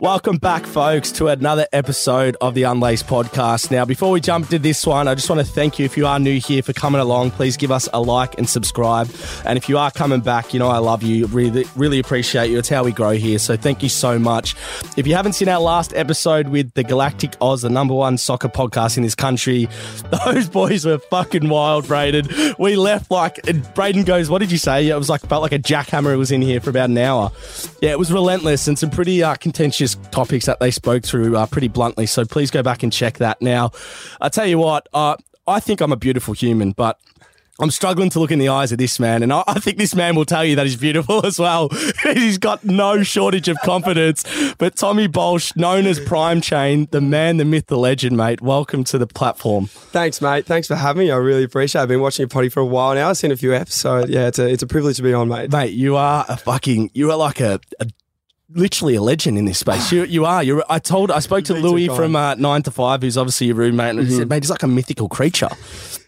Welcome back, folks, to another episode of the Unlaced podcast. Now, before we jump to this one, I just want to thank you if you are new here for coming along. Please give us a like and subscribe. And if you are coming back, you know I love you. Really, really appreciate you. It's how we grow here. So thank you so much. If you haven't seen our last episode with the Galactic Oz, the number one soccer podcast in this country, those boys were fucking wild, Braden. We left like, Braden goes, "What did you say?" Yeah, it was like felt like a jackhammer was in here for about an hour. Yeah, it was relentless and some pretty uh, contentious topics that they spoke through uh, pretty bluntly. So please go back and check that. Now, I tell you what, uh, I think I'm a beautiful human, but I'm struggling to look in the eyes of this man, and I, I think this man will tell you that he's beautiful as well. he's got no shortage of confidence. But Tommy Baulch, known as Prime Train, the man, the myth, the legend, mate. Welcome to the platform. Thanks, mate. Thanks for having me. I really appreciate it. I've been watching your potty for a while now. I've seen a few episodes. Yeah, it's a, it's a privilege to be on, mate. Mate, you are a fucking, you are like a, a literally a legend in this space. You, you are. You're. I told. I spoke to Louis from uh, Nine to Five, who's obviously your roommate, and he said, "Mate, he's like a mythical creature."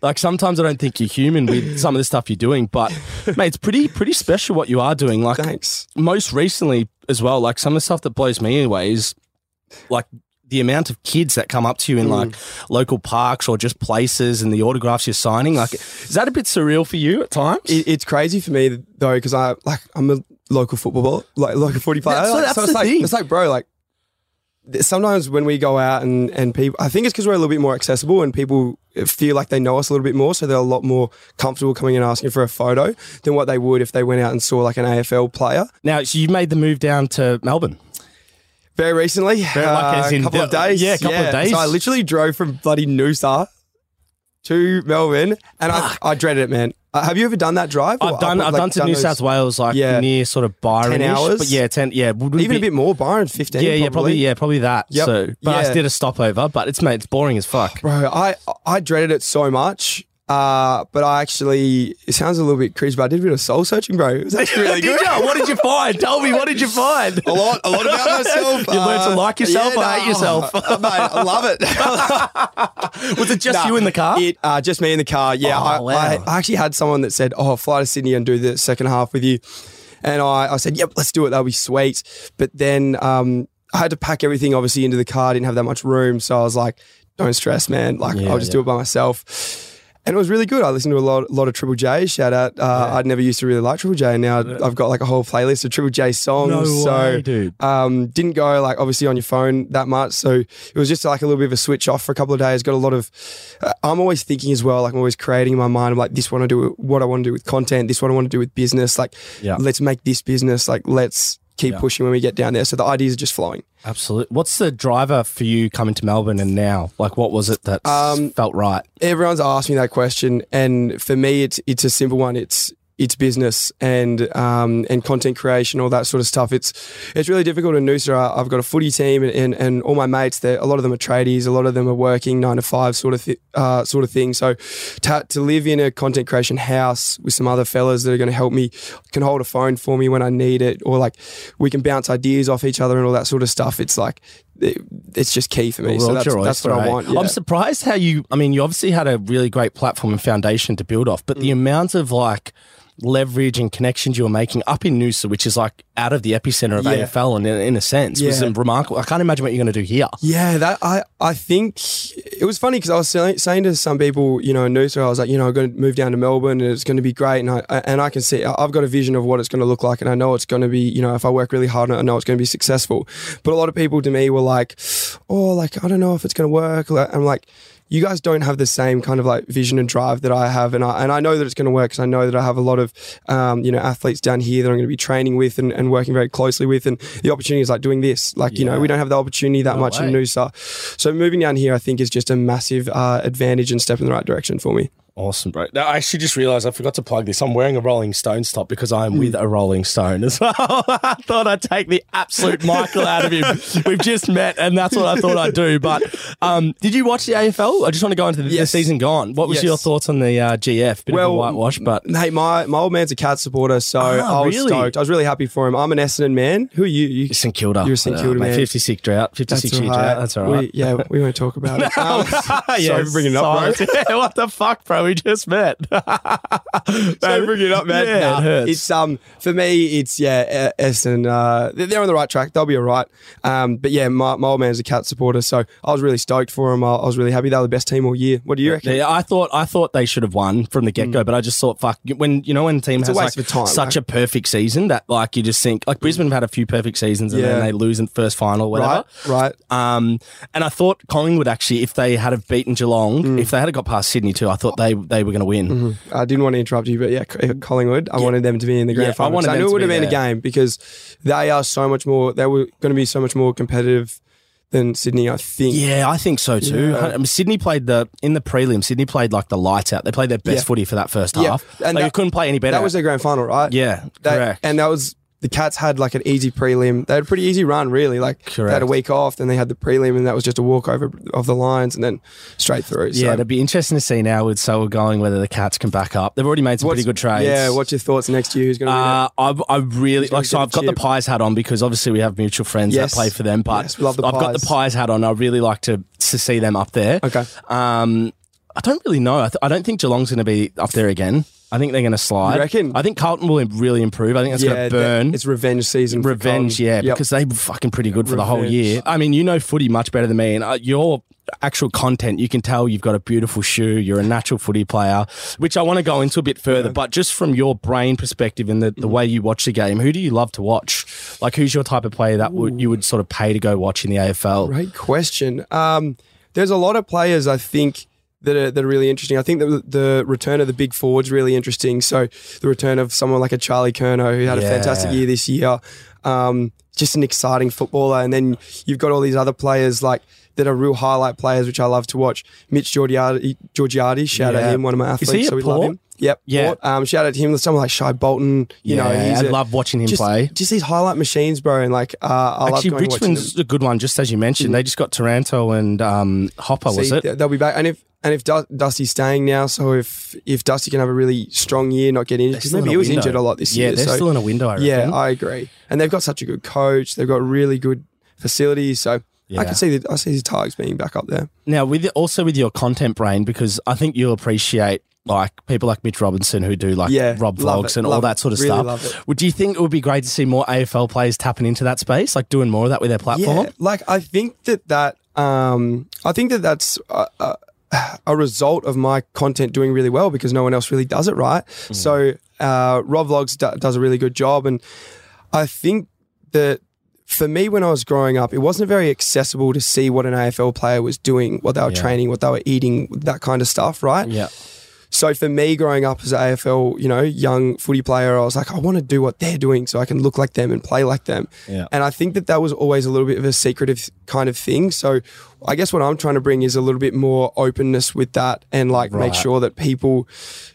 Like sometimes I don't think you're human with some of the stuff you're doing, but mate, it's pretty pretty special what you are doing. Like Thanks. most recently as well. Like some of the stuff that blows me away is like. The amount of kids that come up to you in like local parks or just places and the autographs you're signing, like, is that a bit surreal for you at times? It, it's crazy for me though because I like I'm a local football like local footy player. That's- Like, that's so it's the like thing. it's like bro like sometimes when we go out and and people I think it's because we're a little bit more accessible and people feel like they know us a little bit more so they're a lot more comfortable coming and asking for a photo than what they would if they went out and saw like an AFL player. now, so you made the move down to Melbourne. Very recently, Very uh, as in a couple of days. yeah, a couple of days. So I literally drove from bloody Noosa to Melbourne, and I, I dreaded it, man. Uh, have you ever done that drive? I've done. up- I've like, done to New those- South Wales, like Yeah. near sort of Byron. 10 hours? but yeah, ten. Yeah, Even be- a bit more, Byron, fifteen. Yeah, yeah, probably. Yeah, probably that. Yep. So, but I Yeah. did a stopover. But it's mate, it's boring as fuck. bro. I I dreaded it so much. Uh, but I actually, it sounds a little bit cringe, but I did a bit of soul searching, bro. It was actually really did good. you? What did you find? Tell me. What did you find? A lot, a lot about myself. You learned to like yourself or hate yourself? uh, mate, I love it. Was it just Nah, you in the car? It, uh, just me in the car. Yeah, Oh, I, wow. I, I actually had someone that said, "Oh, I'll fly to Sydney and do the second half with you," and I, I said, "Yep, let's do it. That'll be sweet." But then um, I had to pack everything obviously into the car. I didn't have that much room, so I was like, "Don't stress, man. Like, Yeah, I'll just yeah. do it by myself." And it was really good. I listened to a lot, lot of Triple J. Shout out! Uh, I'd never used to really like Triple J, and now I've got like a whole playlist of Triple J songs. No so way, dude. um, didn't go like obviously on your phone that much, so it was just like a little bit of a switch off for a couple of days. Got a lot of. Uh, I'm always thinking as well, like I'm always creating in my mind. I'm like, this want to do what I want to do with content. This what I want to do with business. Like, Yeah. let's make this business. Like, let's keep Yeah. pushing when we get down there. So the ideas are just flowing. Absolutely. What's the driver for you coming to Melbourne and now? Like, what was it that Um, felt right? Everyone's asked me that question, and for me, it's it's a simple one. It's it's business and um, and content creation, all that sort of stuff. It's it's really difficult in Noosa. I- I've got a footy team, and, and, and all my mates. They're, a lot of them are tradies. A lot of them are working nine to five sort of th- uh, sort of thing. So to, to live in a content creation house with some other fellas that are going to help me, can hold a phone for me when I need it, or like we can bounce ideas off each other and all that sort of stuff. It's like it, it's just key for me. So that's, your that's what I oyster, eh? want. yeah. I'm surprised how you. I mean, you obviously had a really great platform and foundation to build off, but Mm. the amount of like leverage and connections you were making up in Noosa, which is like out of the epicenter of Yeah. AFL, and in, in a sense, was remarkable. I can't imagine what you're going to do here. Yeah, that I I think it was funny because I was saying to some people, you know, in Noosa, I was like, you know, I'm going to move down to Melbourne and it's going to be great, and I and I can see I've got a vision of what it's going to look like, and I know it's going to be, you know, if I work really hard, on it, I know it's going to be successful. But a lot of people to me were like, oh, like I don't know if it's going to work. I'm like. You guys don't have the same kind of like vision and drive that I have, and I and I know that it's going to work because I know that I have a lot of, um, you know, athletes down here that I'm going to be training with and, and working very closely with, and the opportunity is like doing this. Like you know, we don't have the opportunity that No much in way. Noosa. So moving down here, I think, is just a massive uh, advantage and step in the right direction for me. Awesome, bro. No, I actually just realized I forgot to plug this. I'm wearing a Rolling Stones top because I am with a Rolling Stone as well. I thought I'd take the absolute Michael out of him. We've just met, and that's what I thought I'd do. But um, did you watch the AFL? I just want to go into the, the season gone. What was Yes. your thoughts on the uh, GF? Bit of a whitewash, but Hey, my, my old man's a cat supporter, so Ah, I was really? stoked. I was really happy for him. I'm an Essendon man. Who are you? you St Kilda. You're a St Kilda mate, man. 56 drought, 56 year drought. That's all right. We, yeah, we won't talk about it. Um, sorry for bringing it up, bro. Yeah, what the fuck, bro? We just met. Don't bring it up, man. Yeah, Nah, it hurts. It's um for me, it's yeah, Essendon. Uh, they're on the right track. They'll be all right. Um, but yeah, my, my old man's a cat supporter, so I was really stoked for him. I, I was really happy. They were the best team all year. What do you reckon? Yeah, I thought I thought they should have won from the get go, but I just thought, fuck, when you know when a team Mm. It's has waste like time, such like- a perfect season that like you just think like Brisbane have had a few perfect seasons and then they lose in the first final, whatever. Right, right. Um, and I thought Collingwood actually, if they had have beaten Geelong, Mm. if they had got past Sydney too, I thought they they were going to win. Mm-hmm. I didn't want to interrupt you, but yeah, uh, Collingwood. I wanted them to be in the grand Yeah, final. 'cause I knew it would have be been a game because they are so much more. They were going to be so much more competitive than Sydney. I think. Yeah, I think so too. Yeah. I mean, Sydney played the in the prelim. Sydney played like the lights out. They played their best Yeah. footy for that first Yeah, half. and like, that- you couldn't play any better. That was their grand final, right? yeah, They- correct. And that was the Cats had like an easy prelim. They had a pretty easy run, really. Like they had a week off, then they had the prelim, and that was just a walkover of the Lions, and then straight through. Yeah, it'd be interesting to see now with so going whether the Cats can back up. They've already made some What's- pretty good trades. Yeah, what's your thoughts next year? Who's going to Uh, I, I really like. So I've got the? Pies hat on because obviously we have mutual friends Yes. that play for them. But Yes, the I've got the Pies. Pies hat on. I really like to to see them up there. Okay. Um, I don't really know. I, th- I don't think Geelong's going to be up there again. I think they're going to slide. You reckon? I think Carlton will really improve. I think that's going to burn. it's revenge season. Revenge, yeah, Yep. because they were fucking pretty good for the whole year. I mean, you know footy much better than me, and uh, your actual content, you can tell you've got a beautiful shoe. You're a natural footy player, which I want to go into a bit further. But just from your brain perspective and the, the Mm. way you watch the game, who do you love to watch? Like, who's your type of player that would you would sort of pay to go watch in the AFL? Great question. Um, there's a lot of players I think that are, that are really interesting. I think that the return of the big forwards really interesting. So the return of someone like a Charlie Curnow who had a fantastic year this year. Um, just an exciting footballer, and then you've got all these other players like that are real highlight players, which I love to watch. Mitch Georgiades, Georgiades shout Yeah. out him, one of my athletes, Is he so we love him. Yep, Yeah. Port. Um, shout out to him. Someone like Shai Bolton. You know, Yeah, he's I a- love watching him just, play. Just these highlight machines, bro, and like uh, I love Actually, going and watching them. Mm. Richmond's a good one, just as you mentioned. They just got Taranto and um, Hopper, was See, it? They'll be back, and if and if Du- Dusty's staying now, so if if Dusty can have a really strong year, not get injured, because in maybe he was window. injured a lot this yeah, year. they're so still in a window. I yeah. I agree. And they've got such a good coach. They've got really good facilities. So Yeah. I can see the, I see the Tigers being back up there. Now, with also with your content brain, because I think you'll appreciate like people like Mitch Robinson who do like Yeah, Rob vlogs it, and all that sort of really stuff. Would you think it would be great to see more AFL players tapping into that space, like doing more of that with their platform? Yeah, like I think that that um, I think that that's a, a, a result of my content doing really well because no one else really does it right. Mm. So uh, Rob Vlogs do, does a really good job, and I think that for me when I was growing up, it wasn't very accessible to see what an AFL player was doing, what they were Yeah. training, what they were eating, that kind of stuff, right? Yeah. So for me, growing up as an AFL, you know, young footy player, I was like, I want to do what they're doing so I can look like them and play like them. Yeah. And I think that that was always a little bit of a secretive kind of thing. So I guess what I'm trying to bring is a little bit more openness with that and like Right. make sure that people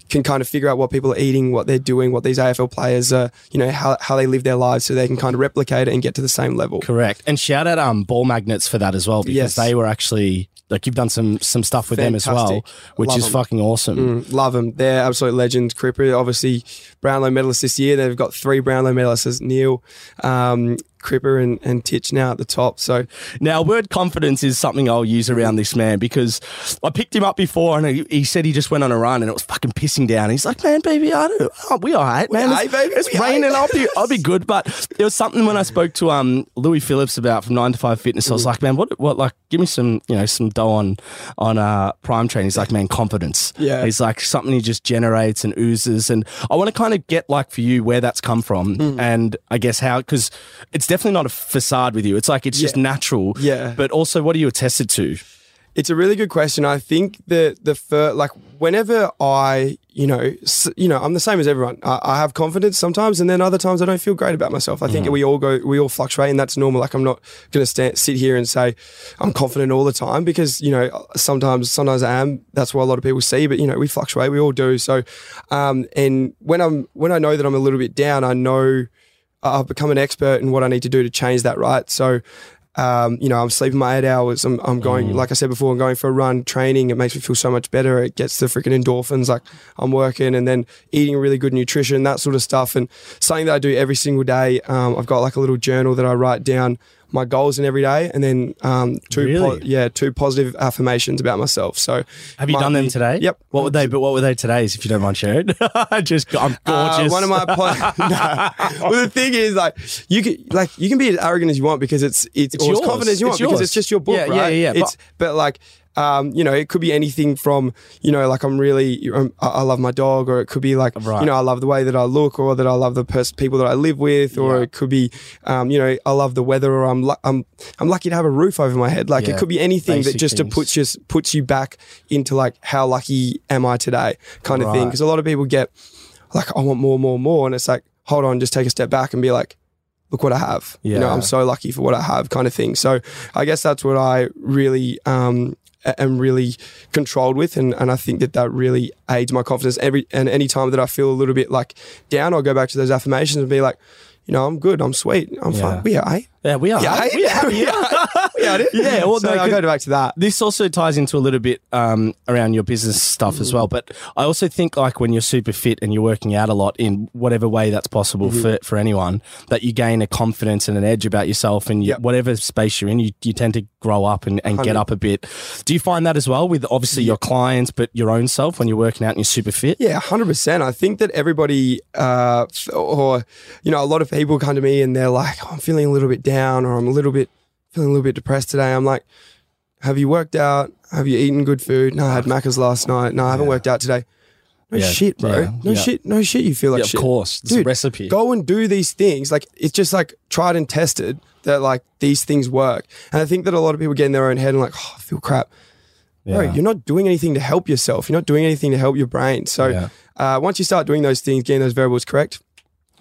can kind of figure out what people are eating, what they're doing, what these AFL players are, you know, how, how they live their lives so they can kind of replicate it and get to the same level. Correct. And shout out um ball magnets for that as well because Yes. they were actually like you've done some some stuff with them as well, which Love is them. fucking awesome. Mm, love them. They're absolute legends. Cripper, obviously, Brownlow medalists this year. They've got three Brownlow medalists: Neale, um, Cripper, and, and Titch now at the top. So Now, word confidence is something I'll use around this man because I picked him up before and he, he said he just went on a run and it was fucking pissing down. He's like, man, baby, I don't, oh, we all right, man. it's, baby, it's raining. I'll be, I'll be good. But there was something when I spoke to um Louis Phillips about from Nine to Five Fitness. I was like, man, what, what, like, give me some, you know, some dough on on uh, Prime Train. He's like, man, confidence. Yeah. He's like something he just generates and oozes, and I want to kind of get like for you where that's come from, Mm. and I guess how because it's definitely not a facade with you. It's like it's just natural. Yeah. But also, what are you attested to? It's a really good question. I think that the first, like, whenever I, you know, s- you know, I'm the same as everyone. I, I have confidence sometimes, and then other times I don't feel great about myself. I think Mm-hmm. we all go, we all fluctuate, and that's normal. Like, I'm not going to stand, sit here and say I'm confident all the time because you know sometimes, sometimes I am. That's what a lot of people see, but you know, we fluctuate. We all do. So, um, and when I'm when I know that I'm a little bit down, I know I've become an expert in what I need to do to change that. Right. So. Um, you know, I'm sleeping my eight hours. I'm, I'm going, like I said before, I'm going for a run, training. It makes me feel so much better. It gets the freaking endorphins. Like I'm working and then eating really good nutrition, that sort of stuff. And something that I do every single day. Um, I've got like a little journal that I write down my goals in every day, and then um, two, Really? yeah, two positive affirmations about myself. So, Have you might done them today? Yep. What were they? But what were they today's? If you don't mind sharing. I just I'm Uh, gorgeous. one of my po- no. well, the thing is, like, you can like you can be as arrogant as you want because it's it's, It's or as confident as you It's want because it's just your book, Yeah, yeah, right? yeah, yeah, It's but, like. Um, you know, it could be anything from, you know, like I'm really, um, I, love my dog, or it could be like, Right. you know, I love the way that I look, or that I love the pers- people that I live with, or Yeah. it could be, um, you know, I love the weather, or I'm, lu- I'm, I'm lucky to have a roof over my head. Like Yeah. it could be anything Basic that just to puts you puts you back into like how lucky am I today, kind of thing. Because a lot of people get like I want more, more, more, and it's like hold on, just take a step back and be like, look what I have. You know, I'm so lucky for what I have, kind of thing. So I guess that's what I really um, am really controlled with, and, and I think that that really aids my confidence. Every and any time that I feel a little bit like down, I'll go back to those affirmations and be like, you know, I'm good, I'm sweet, I'm Yeah. fine. We are, eh? yeah, we are. Yeah, We are. yeah, yeah. Yeah, well, so no, I good- go back to that. This also ties into a little bit um, around your business stuff as well. But I also think like when you're super fit and you're working out a lot in whatever way that's possible Mm-hmm. for, for anyone, that you gain a confidence and an edge about yourself and you, Yep. whatever space you're in, you, you tend to grow up and, and get up a bit. Do you find that as well with obviously your clients, but your own self when you're working out and you're super fit? Yeah, hundred percent. I think that everybody, uh, or you know, a lot of people come to me and they're like, oh, "I'm feeling a little bit down, or I'm a little bit feeling a little bit depressed today." I'm like, "Have you worked out? Have you eaten good food? No, I had Macca's last night. No, I haven't worked out today. No Yeah, shit, bro. yeah, no yeah. shit. No shit. You feel like Yeah, of shit. course. It's a recipe. Go and do these things. Like it's just like tried and tested that like these things work. And I think that a lot of people get in their own head and like, oh, I feel crap. Bro, you're not doing anything to help yourself. You're not doing anything to help your brain. So Yeah. uh, once you start doing those things, getting those variables correct,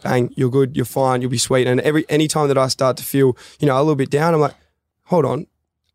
bang, you're good, you're fine, you'll be sweet. And every any time that I start to feel, you know, a little bit down, I'm like, hold on,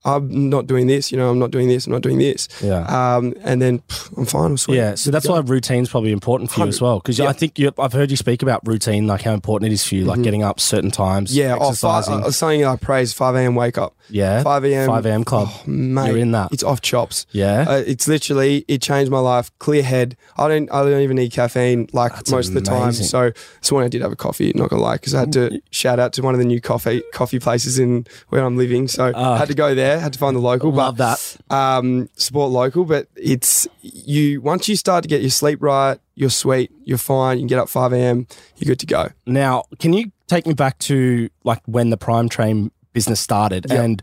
I'm not doing this. You know, I'm not doing this. I'm not doing this. Yeah. Um, and then pff, I'm fine. I'm sweet. Yeah, so that's why routine's probably important for you as well. Because I think you, I've heard you speak about routine, like how important it is for you, like getting up certain times, Mm-hmm. Yeah, oh, five, exercising. uh, something I praise 5 a.m. wake up. yeah, 5 a.m. 5 a.m. club. Oh, mate, You're in that. It's off chops. yeah, Uh, it's literally it changed my life. Clear head. I don't. I don't even need caffeine like That's most of the time. amazing. So this morning I did have a coffee. Not gonna lie, because I had to shout out to one of the new coffee coffee places in where I'm living. So Ah. I had to go there. Had to find the local. love but, that. Um, support local, but it's you. Once you start to get your sleep right, you're sweet. You're fine. You can get up 5 a.m. You're good to go. Now, can you take me back to like when the Prime Train business started Yep. and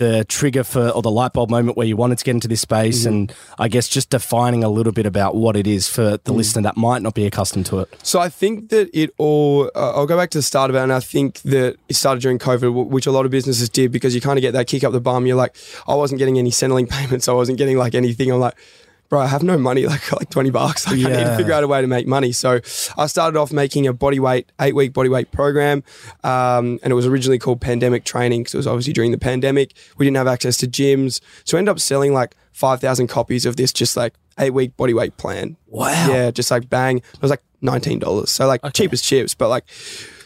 the trigger for or the light bulb moment where you wanted to get into this space, Mm-hmm. and I guess just defining a little bit about what it is for Mm. the listener that might not be accustomed to it. So I think that it all. Uh, I'll go back to the start of it, and I think that it started during COVID, wh- which a lot of businesses did because you kind of get that kick up the bum. You're like, I wasn't getting any Centrelink payments, I wasn't getting like anything. I'm like, bro, I have no money, like like twenty bucks. Like I need to figure out a way to make money. So I started off making a body weight eight week body weight program, um, and it was originally called Pandemic Training because it was obviously during the pandemic. We didn't have access to gyms, so I ended up selling like five thousand copies of this just like eight week body weight plan. Wow. Yeah, just like bang. It was like nineteen dollars. So like cheap as chips, but like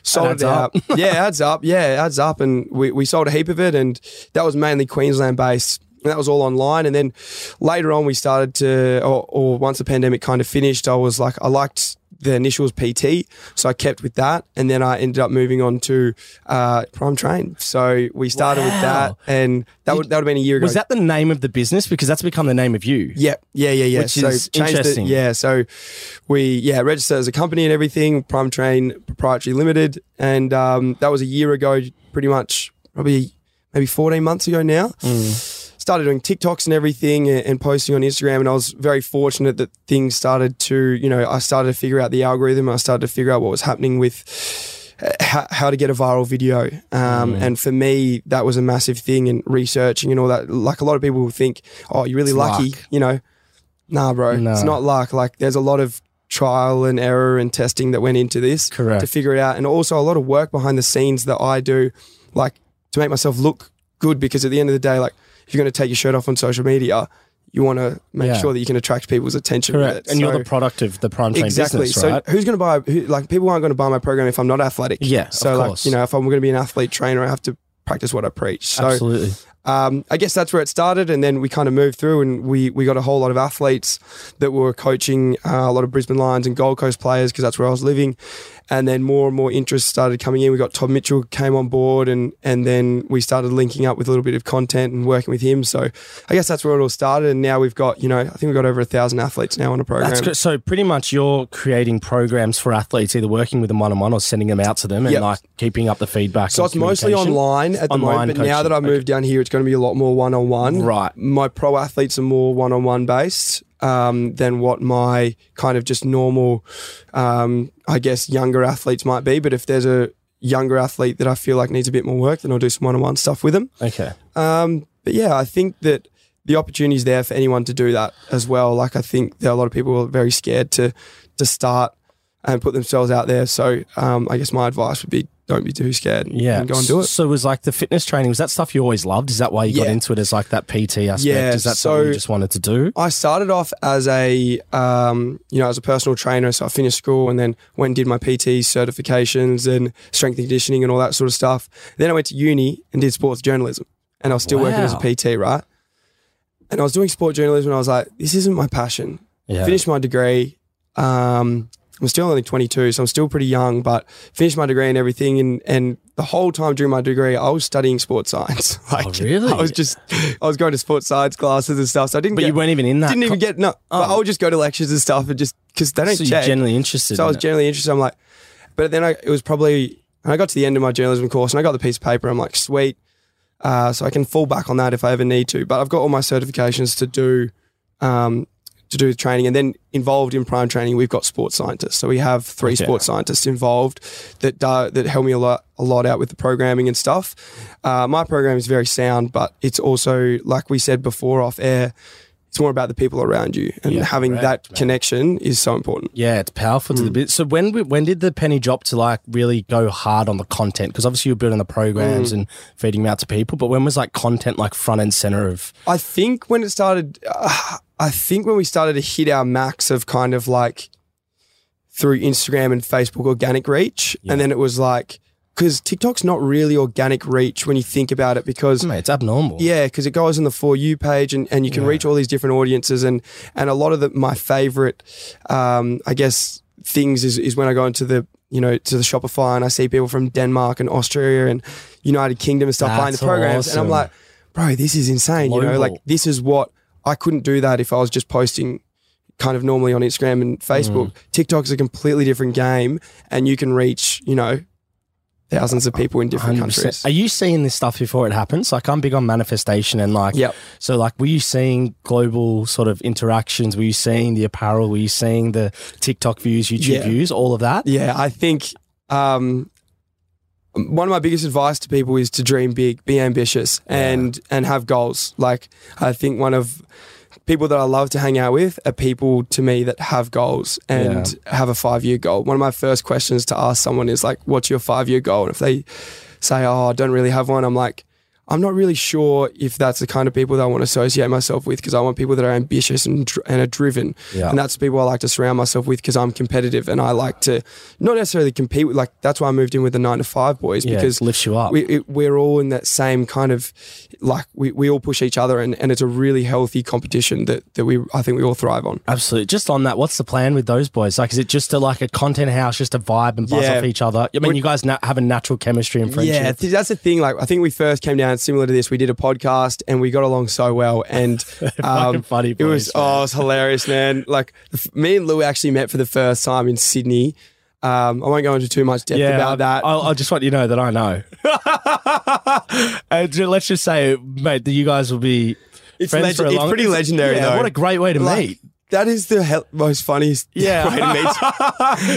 sold adds it out. yeah, adds up. Yeah, adds up. And we, we sold a heap of it and that was mainly Queensland based. And that was all online. And then later on we started to or, or once the pandemic kind of finished, I was like I liked the initials PT, so I kept with that, and then I ended up moving on to uh, Prime Train. So we started with that, and that would that would have been a year ago. Was that the name of the business? Because that's become the name of you. Yeah, yeah, yeah, yeah. Which so is interesting. It, yeah, so we yeah registered as a company and everything. Prime Train Proprietary Limited, and um, that was a year ago, pretty much, probably maybe fourteen months ago now. Started doing TikToks and everything, and, and posting on Instagram, and I was very fortunate that things started to, you know, I started to figure out the algorithm. I started to figure out what was happening with how, how to get a viral video. Um, And for me, that was a massive thing in researching and all that. Like a lot of people will think, oh, you're really It's lucky, luck. you know. Nah, bro, No. it's not luck. Like there's a lot of trial and error and testing that went into this Correct. to figure it out, and also a lot of work behind the scenes that I do, like to make myself look good. Because at the end of the day, like if you're going to take your shirt off on social media, you want to make Yeah. sure that you can attract people's attention. with Correct. it. And you're the product of the prime train exactly. business, so who's going to buy? Who, like people aren't going to buy my program if I'm not athletic. Yeah, So like you know, if I'm going to be an athlete trainer, I have to practice what I preach. So Absolutely. um, I guess that's where it started, and then we kind of moved through, and we we got a whole lot of athletes that were coaching uh, a lot of Brisbane Lions and Gold Coast players because that's where I was living, and then more and more interest started coming in. We got Todd Mitchell came on board, and and then we started linking up with a little bit of content and working with him. So I guess that's where it all started, and now we've got you know I think we've got over a thousand athletes now on a program. That's. So pretty much you're creating programs for athletes, either working with them one on one or sending them out to them, and Yep. like keeping up the feedback. So it's mostly online at the Online moment, but now that I've moved okay. down here, it's going to be a lot more one on one. Right. My pro athletes are more one on one based um, than what my kind of just normal, um, I guess, younger athletes might be. But if there's a younger athlete that I feel like needs a bit more work, then I'll do some one on one stuff with them. Okay. Um, but yeah, I think that the opportunity is there for anyone to do that as well. Like I think there are a lot of people who are very scared to to start and put themselves out there. So um, I guess my advice would be don't be too scared Yeah. and go and do it. So it was like the fitness training, was that stuff you always loved? Is that why you got into it as like that PT aspect? Yeah, Is that so- something you just wanted to do? I started off as a um, you know as a personal trainer, so I finished school and then went and did my PT certifications and strength and conditioning and all that sort of stuff. Then I went to uni and did sports journalism, and I was still working as a PT, right? And I was doing sport journalism, and I was like, this isn't my passion. Yeah. Finished my degree. Um, I'm still only 22, so I'm still pretty young, but finished my degree and everything. And, and the whole time during my degree, I was studying sports science. like, Oh, really? I was just, I was going to sports science classes and stuff. So I didn't But get, you weren't even in that. didn't even get no. But Oh. I would just go to lectures and stuff and just because they don't so you're generally interested. so I was it. generally interested. I'm like, but then I, it was probably and I got to the end of my journalism course and I got the piece of paper. I'm like, sweet. Uh, so I can fall back on that if I ever need to. But I've got all my certifications to do. Um, to do with training and then involved in prime training we've got sports scientists so we have three Okay. sports scientists involved that do, that help me a lot a lot out with the programming and stuff uh, my program is very sound but it's also like we said before off air it's more about the people around you and Yeah, having correct, that man. connection is so important Yeah, it's powerful to Mm. the bit. So when we- when did the penny drop to like really go hard on the content? Because obviously you're building the programs Mm. and feeding them out to people, but when was like content like front and center of? I think when it started, uh, I think when we started to hit our max of kind of like through Instagram and Facebook organic reach, Yeah. and then it was like because TikTok's not really organic reach when you think about it because. Mate, it's abnormal. Yeah, because it goes on the for you page, and, and you can Yeah. reach all these different audiences, and and a lot of the my favorite, um, I guess things is is when I go into the you know to the Shopify and I see people from Denmark and Austria and United Kingdom and stuff buying the That's programs, and I'm like, bro, this is insane. You know, like this is what I couldn't do that if I was just posting kind of normally on Instagram and Facebook. Mm. TikTok's a completely different game, and you can reach you know thousands of people in different 100%. countries. Are you seeing this stuff before it happens? Like I'm big on manifestation and like Yep. So like were you seeing global sort of interactions? Were you seeing the apparel? Were you seeing the TikTok views, YouTube Yeah. views, all of that? Yeah, I think um, one of my biggest advice to people is to dream big, be ambitious, and and have goals. Like I think one of people that I love to hang out with are people to me that have goals and have a five year goal. One of my first questions to ask someone is like, "What's your five year goal?" And if they say, "Oh, I don't really have one," I'm like. I'm not really sure if that's the kind of people that I want to associate myself with because I want people that are ambitious and, and are driven. Yeah. And that's the people I like to surround myself with because I'm competitive and I like to not necessarily compete with, like, that's why I moved in with the nine to five boys Yeah, because it lifts you up. we, it, we're all in that same kind of, like, we, we all push each other and, and it's a really healthy competition that, that we, I think we all thrive on. Absolutely. Just on that, what's the plan with those boys? Like, is it just a, like a content house, just a vibe and buzz Yeah. off each other? I mean, Would- you guys na- have a natural chemistry and friendship. Yeah, that's the thing. Like, I think we first came down similar to this. We did a podcast and we got along so well. And um, funny it was boys, oh, it was hilarious, man. Like me and Lou actually met for the first time in Sydney. Um, I won't go into too much depth about that. I, I just want you to know that I know. and let's just say, mate, that you guys will be. It's friends legend- for a it's pretty legendary, Yeah, though. What a great way to Like, meet. That is the hell, most funniest Yeah. way to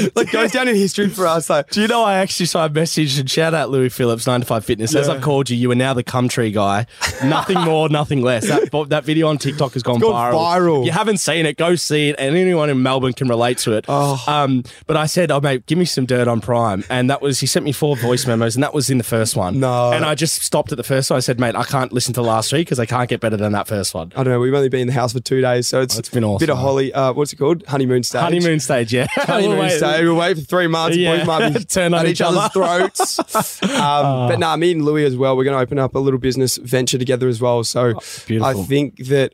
meet. like goes down in history for us. Like Do you know I actually saw a message and shout out Louis Phillips, 9 to 5 Fitness. As Yeah. I've called you, you are now the cum tree guy. Nothing more, nothing less. That, that video on TikTok has gone, gone viral. viral. If you haven't seen it, go see it. And anyone in Melbourne can relate to it. Oh. Um, but I said, oh, mate, give me some dirt on Prime. And that was, he sent me four voice memos, and that was in the first one. No. And I just stopped at the first one. I said, mate, I can't listen to last week because I can't get better than that first one. I don't know. We've only been in the house for two days, so it's, Oh, it's been a bit of awesome. Holly. Uh, what's it called? Honeymoon stage. Honeymoon stage, yeah. honeymoon Wait, stage. We'll wait for three months. Yeah. Boys might be Turn on at each other's throats. um, but nah, me and Louis as well. We're going to open up a little business venture together as well. So Oh. I think that,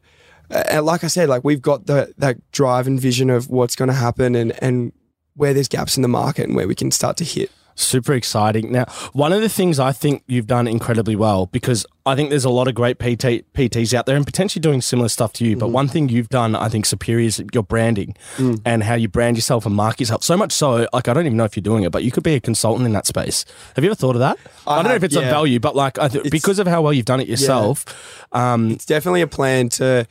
uh, and like I said, like we've got the that drive and vision of what's going to happen and and where there's gaps in the market and where we can start to hit. Super exciting. Now, one of the things I think you've done incredibly well because I think there's a lot of great PT, PTs out there and potentially doing similar stuff to you. But one thing you've done, I think, superior is your branding and how you brand yourself and market yourself. So much so, like, I don't even know if you're doing it, but you could be a consultant in that space. Have you ever thought of that? I, I don't know if it's of yeah. value, but like, I th- because of how well you've done it yourself, um, It's definitely a plan to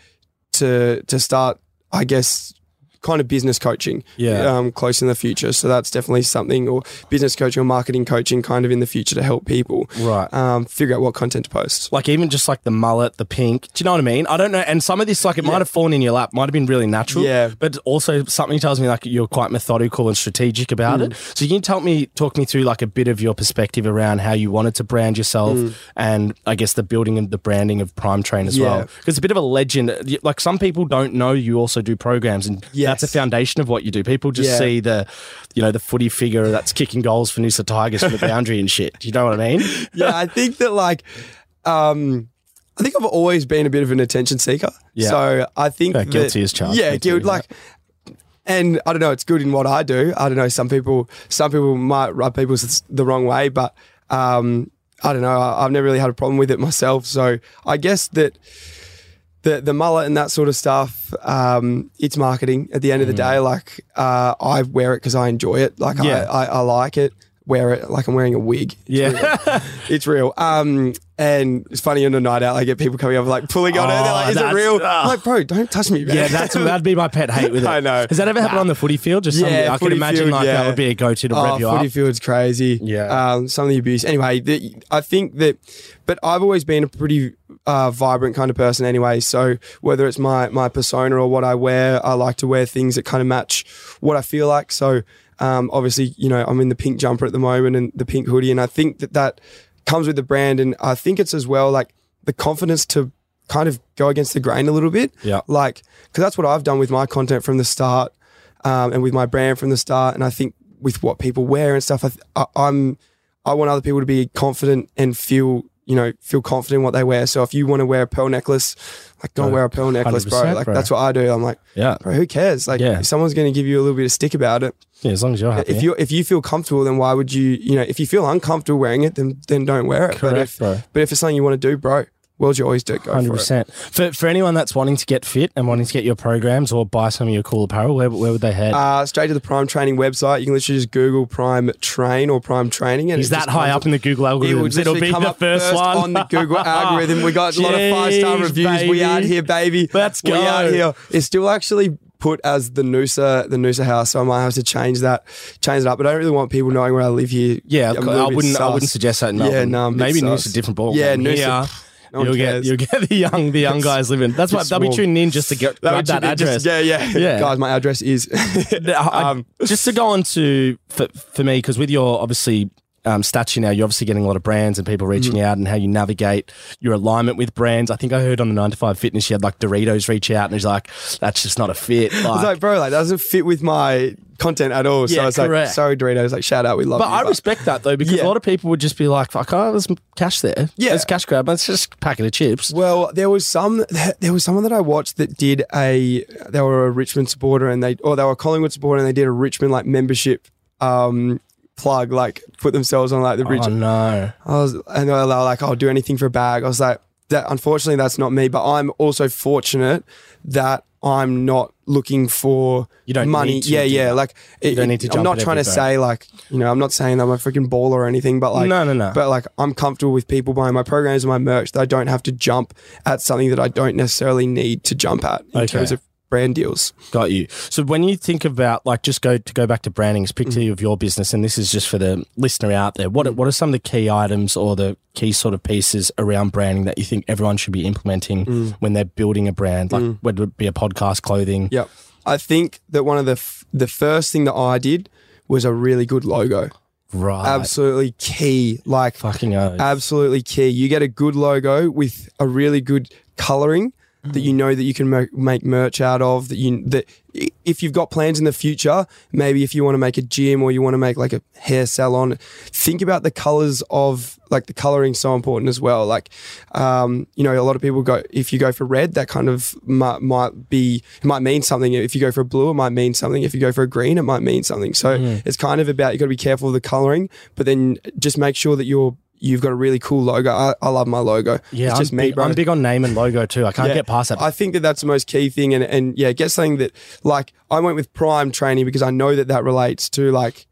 to to start, I guess, kind of business coaching. Yeah. Um, close in the future. So that's definitely something, or business coaching or marketing coaching, kind of in the future to help people. Right. Um, figure out what content to post. like even just like the mullet, the pink. Do you know what I mean? I don't know. And some of this, like, it might have fallen in your lap, might have been really natural. Yeah. But also something tells me like you're quite methodical and strategic about Mm. it. So can you can tell me, talk me through like a bit of your perspective around how you wanted to brand yourself, and I guess the building and the branding of Prime Train as Mm. Yeah. well. Because it's a bit of a legend. Like some people don't know you also do programs, and Yes. That's a foundation of what you do. People just Yeah. see the, you know, the footy figure that's kicking goals for Noosa Tigers from the boundary and shit. Do you know what I mean? yeah, I think that like, um, I think I've always been a bit of an attention seeker. Yeah. So I think Yeah, that- guilty as charged. Yeah, guilty. Like, and I don't know. It's good in what I do. I don't know. Some people, some people might rub people the wrong way, but um, I don't know. I, I've never really had a problem with it myself. So I guess that. The, the mullet and that sort of stuff, um, it's marketing at the end of the day. Like, uh, I wear it because I enjoy it. Like, Mm. Yeah. I, I, I like it. Wear it like I'm wearing a wig. Yeah. It's real. Um, and it's funny on a night out, I get people coming up like pulling on it. They're like, Oh, "Is it real?" I'm like, bro, don't touch me, man. Yeah, that's that'd be my pet hate with it. I know. Has that ever happened on the footy field? Just Yeah, something, I footy imagine field, like that would be a go-to to Oh, rev you footy up. field's crazy. Yeah. Um, some of the abuse. Anyway, the, I think that, but I've always been a pretty uh, vibrant kind of person anyway. So whether it's my my persona or what I wear, I like to wear things that kind of match what I feel like. So um, obviously, you know, I'm in the pink jumper at the moment and the pink hoodie, and I think that that comes with the brand, and I think it's as well like the confidence to kind of go against the grain a little bit. Yeah. Like, because that's what I've done with my content from the start, um, and with my brand from the start, and I think with what people wear and stuff, I, th- I, I'm I want other people to be confident and feel you know feel confident in what they wear. So if you want to wear a pearl necklace, like Bro, wear a pearl necklace, bro. Like bro. that's what I do. I'm like, Yeah. bro, who cares? Like Yeah. if someone's going to give you a little bit of stick about it, Yeah, as long as you're happy. if you if you feel comfortable, then why would you you know if you feel uncomfortable wearing it, then then don't wear it. but if, bro. But if it's something you want to do, bro, world's your oyster. Go Hundred for it. percent. For for anyone that's wanting to get fit and wanting to get your programs or buy some of your cool apparel, where, where would they head? Uh, straight to the Prime Training website. You can literally just Google Prime Train or Prime Training. And Is that high up in the Google It will algorithms? It'll literally be come the up first, one on the Google algorithm. We got a lot of five star Jeez, reviews. We out baby. here, baby. Let's go. We out here. It's still actually put as the Noosa, the Noosa house. So I might have to change that, change it up. But I don't really want people knowing where I live here. Yeah, I wouldn't. I wouldn't suggest that. In Yeah, Melbourne. no, a bit maybe sus. Noosa a different ball. Yeah. Noosa, no you'll get you'll get the young the young guys living. That's why they'll be tuning in just to get that be address. Just, yeah, yeah, Yeah. Guys, my address is. Um, just to go on to for, for me because with your obviously um, stature now, you're obviously getting a lot of brands and people reaching Mm-hmm. out and how you navigate your alignment with brands. I think I heard on the Nine to Five Fitness you had like Doritos reach out and he's like, "That's just not a fit." Like, like, bro, like that doesn't fit with my content at all. So Yeah, I was like, correct. sorry, Doritos, like shout out, we love but you. I respect that though because Yeah. a lot of people would just be like, "Fuck, oh, there's cash there. Yeah. there's cash grab. It's just a packet of chips." Well, there was some. There was someone that I watched that did a. They were a Richmond supporter, and they or they were a Collingwood supporter, and they did a Richmond like membership um, plug, like put themselves on like the bridge. Oh no! I was, and they were like, "I'll do anything for a bag." I was like, "That unfortunately, that's not me." But I'm also fortunate that I'm not looking for You don't money. yeah, yeah. that. Like it, don't need to I'm not trying to say like you know I'm not saying I'm a freaking baller or anything, but like No, no, no. But like I'm comfortable with people buying my programs and my merch that I don't have to jump at something that I don't necessarily need to jump at in Okay. terms of brand deals. Got you. So when you think about like just go to go back to branding, picture mm. of your business, and this is just for the listener out there. What are- mm. what are some of the key items or the key sort of pieces around branding that you think everyone should be implementing mm. when they're building a brand? Like whether it be a podcast, clothing. Yep. I think that one of the f- the first thing that I did was a really good logo. Right. Absolutely key. Like Fucking oath. absolutely key. You get a good logo with a really good coloring that you know that you can make merch out of. That you that if you've got plans in the future, maybe if you want to make a gym or you want to make like a hair salon, think about the colors of like the coloring so important as well. Like, um, you know, a lot of people go if you go for red, that kind of might, might be it might mean something. If you go for a blue, it might mean something. If you go for a green, it might mean something. So it's kind of about you got to be careful of the coloring, but then just make sure that you're you've got a really cool logo. I, I love my logo. yeah, it's I'm, just me, big, bro. I'm big on name and logo too. I can't Yeah. get past that. I think that that's the most key thing, and and yeah, get something that like I went with Prime training because I know that that relates to like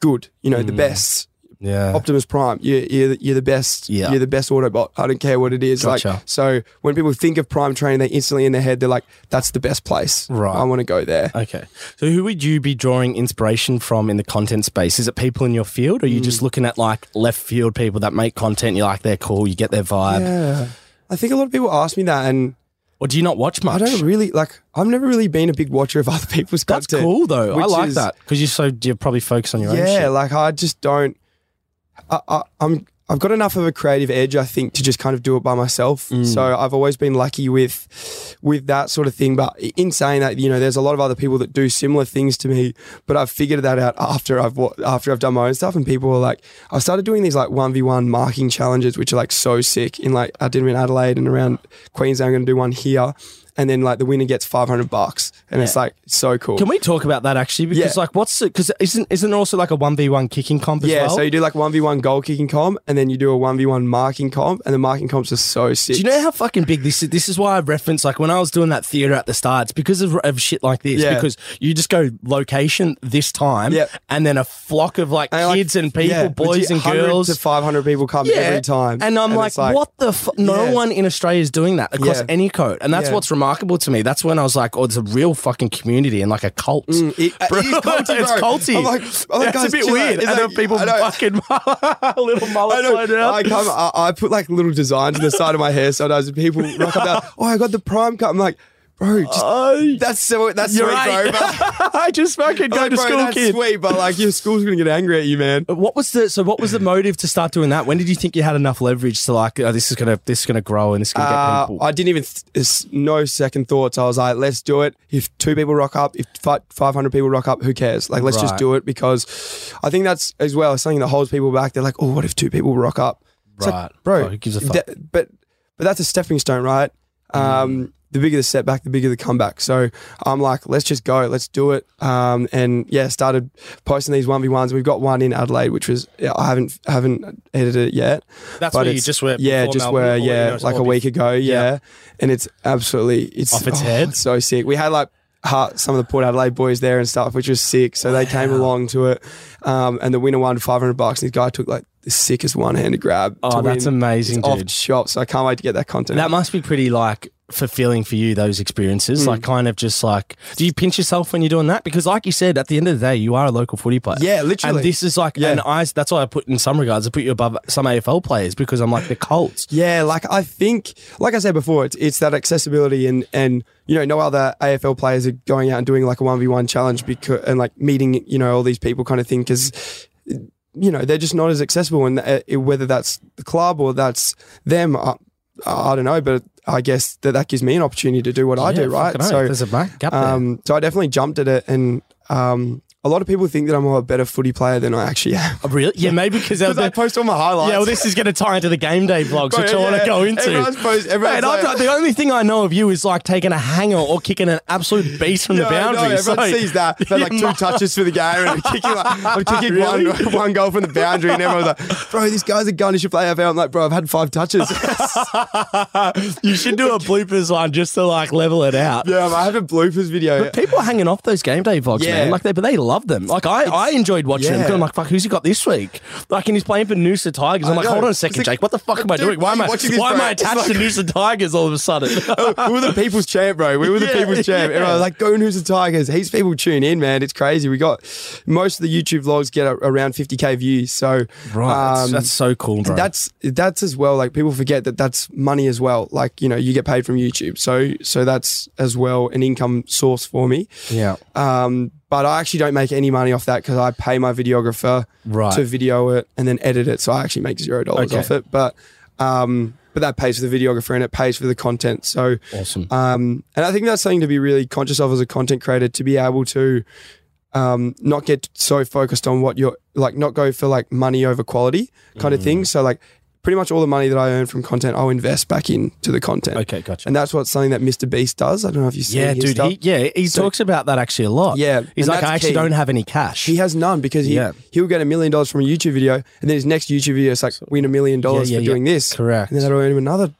good, you know, the Mm. best. Yeah. Optimus Prime, you're, you're, the- you're the best. Yeah. You're the best Autobot. I don't care what it is. Gotcha. Like, so when people think of Prime training, they instantly in their head, they're like, that's the best place. Right. I want to go there. Okay. So who would you be drawing inspiration from in the content space? Is it people in your field or are you Mm. just looking at like left field people that make content, you're like they're cool, you get their vibe? Yeah. I think a lot of people ask me that, and Or do you not watch much? I don't really like. I've never really been a big watcher of other people's That's content. That's cool though. I like is- that because you're so you're probably focused on your own yeah, like I just don't. I, I, I'm. I've got enough of a creative edge, I think, to just kind of do it by myself. Mm. So I've always been lucky with, with that sort of thing. But in saying that, you know, there's a lot of other people that do similar things to me. But I've figured that out after I've after I've done my own stuff, and people are like, I started doing these like one v one marking challenges, which are like so sick. In like I did them in Adelaide and around Queensland. I'm going to do one here, and then like the winner gets 500 bucks, and it's like so cool. Can we talk about that actually? Because Yeah. like, what's it? Because isn't isn't there also like a one v one kicking comp as Yeah, well? so you do like one v one goal kicking comp, and then you do a one v one marking comp, and the marking comps are so sick. do you know how fucking big this is? This is why I reference like when I was doing that theater at the start. It's because of, of shit like this. Yeah. Because you just go location this time, Yep. and then a flock of like And, like, kids and people, yeah, boys and girls. to five hundred people come every time, And I'm like, it's what the? Fu-? No Yeah. one in Australia is doing that across Yeah. any code, and that's Yeah. what's remarkable to me. That's when I was like, oh, it's a real fucking community and like a cult. Mm, it, uh, it is culty, it's culty. I'm like, I'm like, guys, a bit out. weird. It's and then like- people I fucking little I mullet know. out. I come. I, I put like little designs on the side of my hair sometimes, and people rock up. Oh, I got the prime cut. I'm like, bro, just, Oh, that's so that's you're sweet, right. bro. But, I just fucking go like, to bro, school, that's kid. sweet, but like your school's gonna get angry at you, man. What was the so? What was the motive to start doing that? When did you think you had enough leverage to like, oh, this is gonna this is gonna grow and this is gonna get Uh, people? I didn't even th- it's no second thoughts. I was like, let's do it. If two people rock up, if five hundred people rock up, who cares? Like, let's Right. just do it because I think that's as well something that holds people back. They're like, oh, what if two people rock up? It's like, Right. bro. Oh, who gives a fuck? that- but but that's a stepping stone, right? Mm. Um, the bigger the setback, the bigger the comeback. So I'm like, let's just go, let's do it. Um, and yeah, started posting these one v ones. We've got one in Adelaide, which was yeah, I haven't haven't edited it yet. That's but where you just were. Yeah, just Melbourne, where yeah, like a week ago. Yeah. Yeah. and it's absolutely it's Off its oh, head? it's so sick. We had like. Some of the Port Adelaide boys there and stuff, which was sick. So they came along to it, um, and the winner won 500 bucks. And this guy took like the sickest one-handed grab. Oh, that's win. amazing, It's off dude. the shop. So I can't wait to get that content. That must be pretty like fulfilling for you those experiences Hmm. like kind of just like do you pinch yourself when you're doing that because like you said at the end of the day you are a local footy player Yeah, literally. and this is like Yeah. and I that's why I put in some regards I put you above some AFL players because I'm like the Colts Yeah, like I think, like I said before, it's it's that accessibility and and you know no other AFL players are going out and doing like a one v one challenge because and like meeting you know all these people kind of thing because you know they're just not as accessible and uh, whether that's the club or that's them, I, I don't know, but I guess that that gives me an opportunity to do what I do, right? So there's a gap there. um, so I definitely jumped at it and. Um, a lot of people think that I'm a better footy player than I actually am. Oh, really yeah maybe because I post all my highlights. yeah well this is going to tie into the game day vlogs Bro, which I want to go into Everyone's post, everyone's Mate, like- the only thing I know of you is like taking a hanger or kicking an absolute beast from the boundary. No, everyone so- sees that. They're like two touches for the game, and I'm kicking, like, I'm kicking Really? one, one goal from the boundary, and everyone's like, "Bro, this guy's a gun. He should play AFL." I'm like, "Bro, I've had five touches." you should do a bloopers one just to like level it out. yeah, I have a bloopers video. But people are hanging off those game day vlogs, Yeah. man. Like they, but they love love them. Like I, I enjoyed watching them. 'cause I'm like, fuck, who's he got this week? Like, and he's playing for Noosa Tigers. I'm I like, know. hold on a second, like- Jake. What the fuck am I doing? Why am I, watching this, why am? I attached to Noosa Tigers all of a sudden? we were the people's champ, bro. We were the Yeah, people's champ. yeah. Everyone was like, go Noosa Tigers. Heaps people tune in, man. It's crazy. We got most of the YouTube vlogs get a, around 50k views. So right, that's, um, that's so cool, bro. that's that's as well. Like people forget that that's money as well. Like you know, you get paid from YouTube. So so that's as well an income source for me. yeah. Um, but I actually don't make any money off that because I pay my videographer Right. to video it and then edit it. So I actually make zero dollars Okay. off it. But um, but that pays for the videographer and it pays for the content. So Awesome. um, and I think that's something to be really conscious of as a content creator to be able to um, not get so focused on what you're like, not go for like money over quality kind of Mm. thing. So like pretty much all the money that I earn from content, I'll invest back into the content. Okay, gotcha. And that's what something that Mr. Beast does. I don't know if you've seen yeah, his dude. He, yeah, he So- talks about that actually a lot. Yeah, he's like, I actually key. don't have any cash. He has none because he Yeah. he'll get a million dollars from a YouTube video, and then his next YouTube video is like win a million dollars for yeah. doing this. Correct. And then that'll earn him another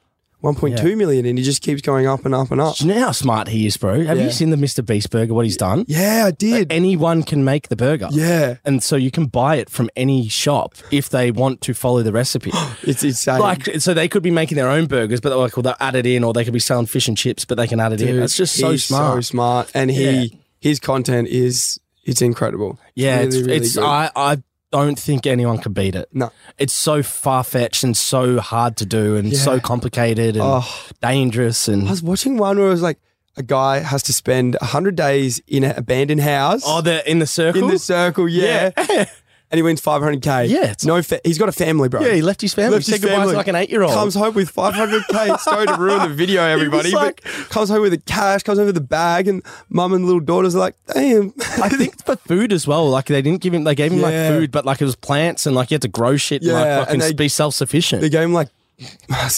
1.2 million, and he just keeps going up and up and up. Do you know how smart he is, bro? Have you seen the Mr. Beast burger? What he's done? Yeah, I did. Anyone can make the burger. yeah, And so you can buy it from any shop if they want to follow the recipe. it's insane. like, so they could be making their own burgers, but they're like, well, they'll add it in, or they could be selling fish and chips, but they can add it in. It's just so he's smart. so smart, and he Yeah. his content is it's incredible. yeah, really, it's, really it's good. I, I don't think anyone could beat it. no, It's so far fetched and so hard to do and so complicated and Oh. dangerous and I was watching one where it was like a guy has to spend hundred days in an abandoned house. oh, they're in the circle. in the circle, yeah, yeah. and he wins 500k. Yeah, it's- no, fa- he's got a family, bro. yeah, he left his family. Left he said his goodbye to like an eight-year-old. Comes home with 500k. Sorry to ruin the video, everybody. like- but comes home with the cash, comes home with the bag, and mum and little daughters are like, damn. I think for food as well. Like they didn't give him, they gave him like food, but like it was plants and like you had to grow shit and Yeah, like fucking and they- be self sufficient. they gave him like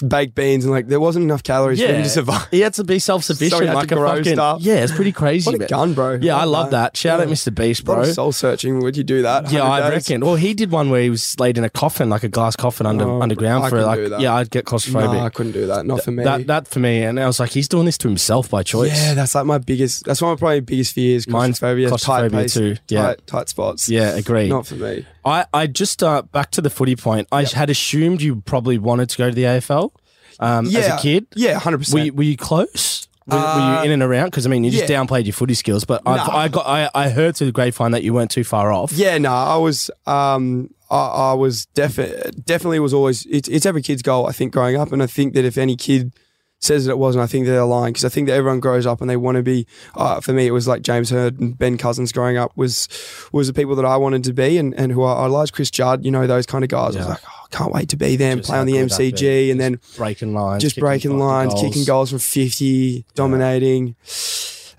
baked beans, and like there wasn't enough calories for him to survive. He had to be self So sufficient. had like to a grow fucking stuff. yeah, it's pretty crazy. What a man. gun, bro. Yeah, I love uh, that. Shout out Yeah. Mr. Beast, bro. soul searching. Would you do that? Yeah, 100 I days? reckon. Well, he did one where he was laid in a coffin, like a glass coffin under Oh, underground I for couldn't like do that. yeah, I'd get claustrophobic. Nah, I couldn't do that. Not for me. That that for me, and I was like, he's doing this to himself by choice. yeah, that's like my biggest. That's one of my probably biggest fears. Mine's Claustrophobia, tight place, too, yeah. tight, tight spots. yeah, agree. not for me. I I just uh, back to the footy point. I had assumed you probably wanted to go to the AFL um, as a kid. yeah, hundred percent. were you close? Were, were Uh, you in and around? Because I mean, you just yeah. downplayed your footy skills, but I've, I got I, I heard through the grapevine that you weren't too far off. Yeah, no, I was, um, I, I was defi- definitely was always. It's, it's every kid's goal, I think, growing up, and I think that if any kid says that it wasn't, I think they're lying because I think that everyone grows up and they want to be. Uh, for me, it was like James Hird and Ben Cousins growing up was was the people that I wanted to be, and and who I idolized. Chris Judd, you know, those kind of guys. I was like, oh, I can't wait to be them, Just play on the good that'd be. MCG, and then breaking lines, just breaking lines, goals. kicking goals from 50, dominating.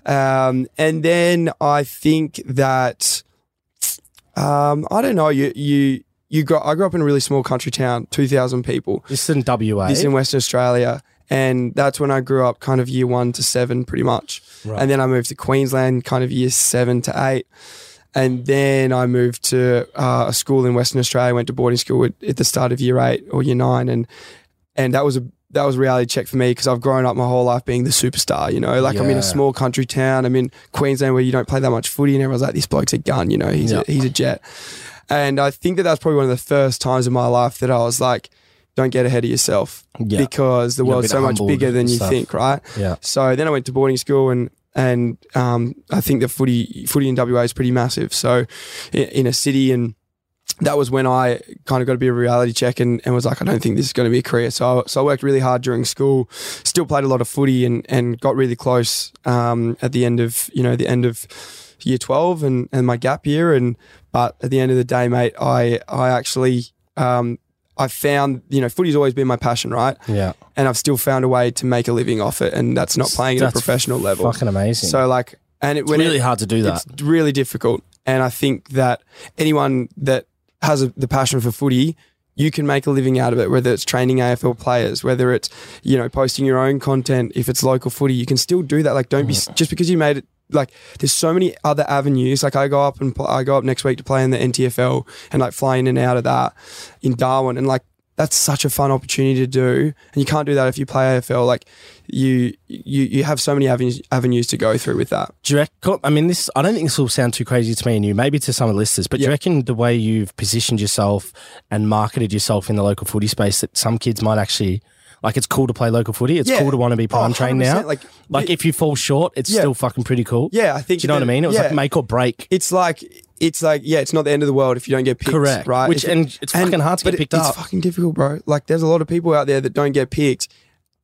Um, and then I think that um, I don't know, you you you got I grew up in a really small country town, two thousand people. This is in WA. This in Western Australia. And that's when I grew up kind of year one to seven pretty much. Right. And then I moved to Queensland kind of year seven to eight. And then I moved to uh, a school in Western Australia. Went to boarding school at, at the start of year eight or year nine, and and that was a that was a reality check for me because I've grown up my whole life being the superstar. You know, like I'm in a small country town. I'm in Queensland where you don't play that much footy, and everyone's like, "This bloke's a gun." You know, he's Yeah. a, he's a jet. And I think that that's probably one of the first times in my life that I was like, "Don't get ahead of yourself," Yeah. because the world's so much bigger than you stuff. think, right? Yeah. So then I went to boarding school and and um, I think the footy footy in WA is pretty massive. So in, in a city and that was when I kind of got a bit of a reality check and, and was like, I don't think this is going to be a career. So I, so I worked really hard during school, still played a lot of footy and, and got really close um, at the end of, you know, the end of year 12 and, and my gap year. And, but at the end of the day, mate, I, I actually, um, I found, you know, footy's always been my passion, right? Yeah. And I've still found a way to make a living off it. And that's not playing at a That's professional level. Fucking amazing. So like, and it it's really it, hard to do that. it's really difficult. And I think that anyone that has a, the passion for footy, you can make a living out of it. Whether it's training AFL players, whether it's you know posting your own content, if it's local footy, you can still do that. Like, don't be mm. just because you made it. Like, there's so many other avenues. Like, I go up and pl- I go up next week to play in the NTFL and like fly in and out of that in Darwin, and like that's such a fun opportunity to do, and you can't do that if you play AFL. Like you you you have so many avenues avenues to go through with that. Do you reckon, I mean, this, I don't think this will sound too crazy to me and you, maybe to some of the listeners, but do you reckon the way you've positioned yourself and marketed yourself in the local footy space that some kids might actually, like, it's cool to play local footy. It's Yeah. cool to want to be prime Oh, trained now. 100%, like- like, if you fall short, it's Yeah. still fucking pretty cool. Yeah, I think. Do you know what I mean? It was yeah. like make or break. It's like it's like yeah, it's not the end of the world if you don't get picked. Correct. Right. Which- If- and it's fucking hard to get picked it- up. It's fucking difficult, bro. Like there's a lot of people out there that don't get picked,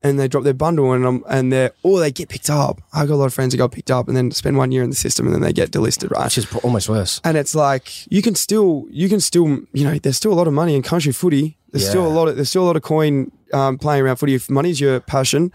and they drop their bundle and um, and they're or they get picked up. I got a lot of friends that got picked up and then spend one year in the system and then they get delisted. Right. Which is almost worse. and it's like you can still you can still you know there's still a lot of money in country footy there's still a lot of there's still a lot of coin um, playing around footy if money's your passion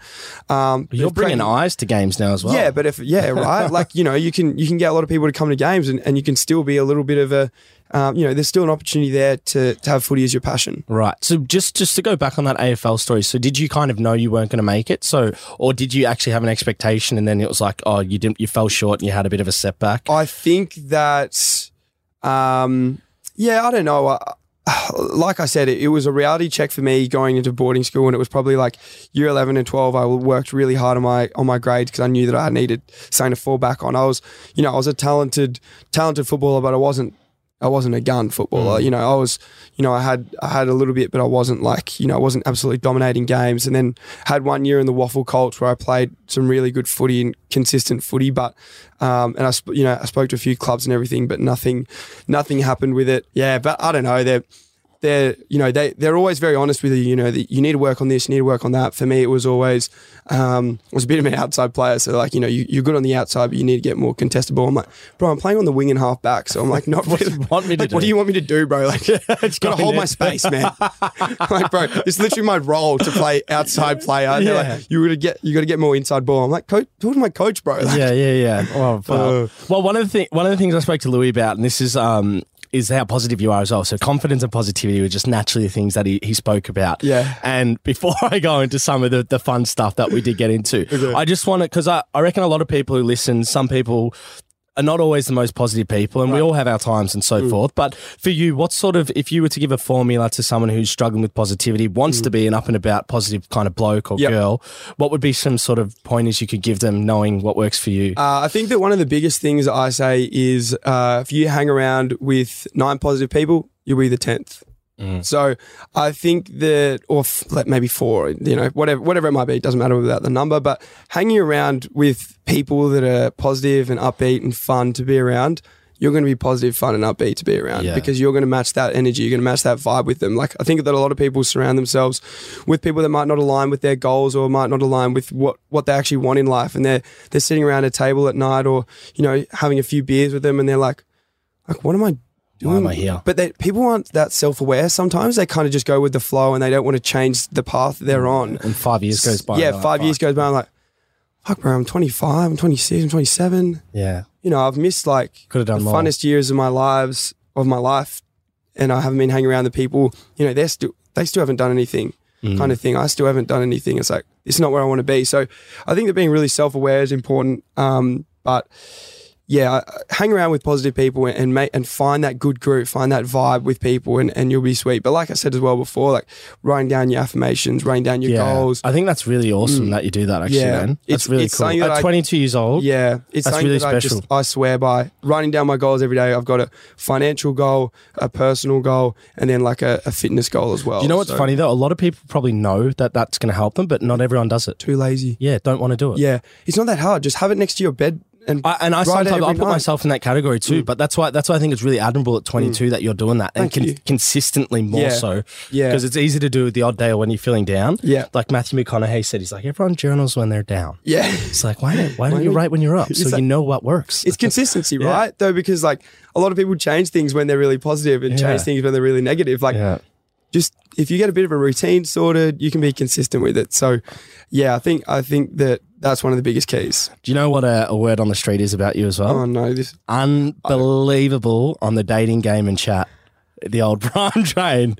um, You're bringing eyes to games now as well. yeah but if yeah right like you know you can you can get a lot of people to come to games and, and you can still be a little bit of a um, you know there's still an opportunity there to, to have footy as your passion Right. So just just to go back on that AFL story. So did you kind of know you weren't going to make it? So or did you actually have an expectation and then it was like, oh, you didn't, you fell short and you had a bit of a setback? I think that, um, yeah, I don't know. I, like I said, it, it was a reality check for me going into boarding school, and it was probably like year eleven and twelve. I worked really hard on my on my grades because I knew that I needed something to fall back on. I was, you know, I was a talented talented footballer, but I wasn't. I wasn't a gun footballer. You know, I was, you know, I had I had a little bit, but I wasn't like, you know, I wasn't absolutely dominating games. And then had one year in the WAFL Colts where I played some really good footy and consistent footy, but um, and I, sp- you know, I spoke to a few clubs and everything, but nothing, nothing happened with it. Yeah, but I don't know. They're they're you know they they're always very honest with you. You know that you need to work on this, you need to work on that. For me, it was always um, I was a bit of an outside player, so like you know you, you're good on the outside, but you need to get more contestable. I'm like, bro, I'm playing on the wing and half back, so I'm like, not What do really. you want me to like, do? What do you want me to do, bro? Like, it's gotta hold my space, man. like, bro, it's literally my role to play outside player. And Yeah. like, you gotta get you gotta get more inside ball. I'm like, coach, talk to my coach, bro. Like, yeah, yeah, yeah. Well, well, Uh. well, one of the thing, one of the things I spoke to Louis about, and this is um, is how positive you are as well. So confidence and positivity were just naturally the things that he, he spoke about. Yeah. And before I go into some of the, the fun stuff that we did get into, I just want to because I, I reckon a lot of people who listen, some people are not always the most positive people, and we all have our times and so forth. But for you, what sort of, if you were to give a formula to someone who's struggling with positivity, wants to be an up and about positive kind of bloke or Yep. girl, what would be some sort of pointers you could give them knowing what works for you? Uh, I think that one of the biggest things I say is uh, if you hang around with nine positive people, you'll be the tenth. So I think that, or maybe four, you know, whatever, whatever it might be, it doesn't matter about the number. But hanging around with people that are positive and upbeat and fun to be around, you're going to be positive, fun, and upbeat to be around Yeah. because you're going to match that energy. You're going to match that vibe with them. Like I think that a lot of people surround themselves with people that might not align with their goals or might not align with what what they actually want in life, and they're they're sitting around a table at night or you know having a few beers with them, and they're like, like what am I doing? Why am I here? But they, people aren't that self aware. Sometimes they kind of just go with the flow, and they don't want to change the path they're on. and five years goes by. Yeah, five like, years goes by. I'm like, fuck, bro. I'm 25. I'm 26. I'm 27 Yeah. you know, I've missed like Could have done the more. funnest years of my lives of my life, and I haven't been hanging around the people. You know, they're still they still haven't done anything, Mm. kind of thing. I still haven't done anything. It's like it's not where I want to be. So I think that being really self aware is important. Um, but yeah, hang around with positive people and, and make and find that good group, find that vibe with people, and, and you'll be sweet. But like I said as well before, like writing down your affirmations, writing down your Yeah. goals. I think that's really awesome that you do that. Actually, Mm. Yeah. man, that's It's- really it's cool. At I- 22 years old, Yeah, it's That's really that I just. I swear by. Writing down my goals every day. I've got a financial goal, a personal goal, and then like a, a fitness goal as well. Do you know what's So, funny though? A lot of people probably know that that's going to help them, but not everyone does it. Too lazy. Yeah, don't want to do it. Yeah, it's not that hard. Just have it next to your bed and I, and I sometimes I put night. Mm. myself in that category too, but that's why that's why I think it's really admirable at 22 that you're doing that and you. consistently more Yeah. so. Yeah. because it's easy to do the odd day or when you're feeling down. Yeah. like Matthew McConaughey said, he's like everyone journals when they're down. Yeah, It's like why don't why don't you write when you're up so like- you know what works? it's consistency, Yeah. right? Though because like a lot of people change things when they're really positive and Yeah. change things when they're really negative. Like yeah. Just if you get a bit of a routine sorted, you can be consistent with it. So yeah, I think I think that that's one of the biggest keys. Do you know what a, a word on the street is about you as well? Oh no, this unbelievable on the dating game and chat. The old prime train,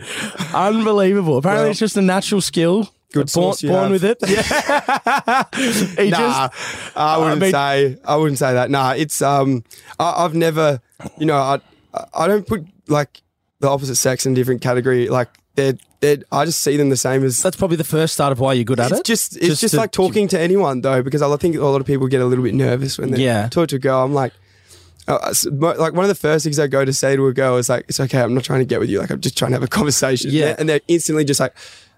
unbelievable. Apparently, Well, it's just a natural skill. good born, born with it. Yeah, he nah, just I wouldn't mean- say. I wouldn't say that. Nah, it's um, I, I've never, you know, I I don't put like the opposite sex in different category. Like they're they're- I just see them the same as. That's probably the first start of why you're good at It's it. just it's just, to- like talking to anyone though, because I think a lot of people get a little bit nervous when they Yeah. talk to a girl. I'm like, uh, like one of the first things I go to say to a girl is like, it's okay, I'm not trying to get with you. Like I'm just trying to have a conversation. Yeah. and they're instantly just like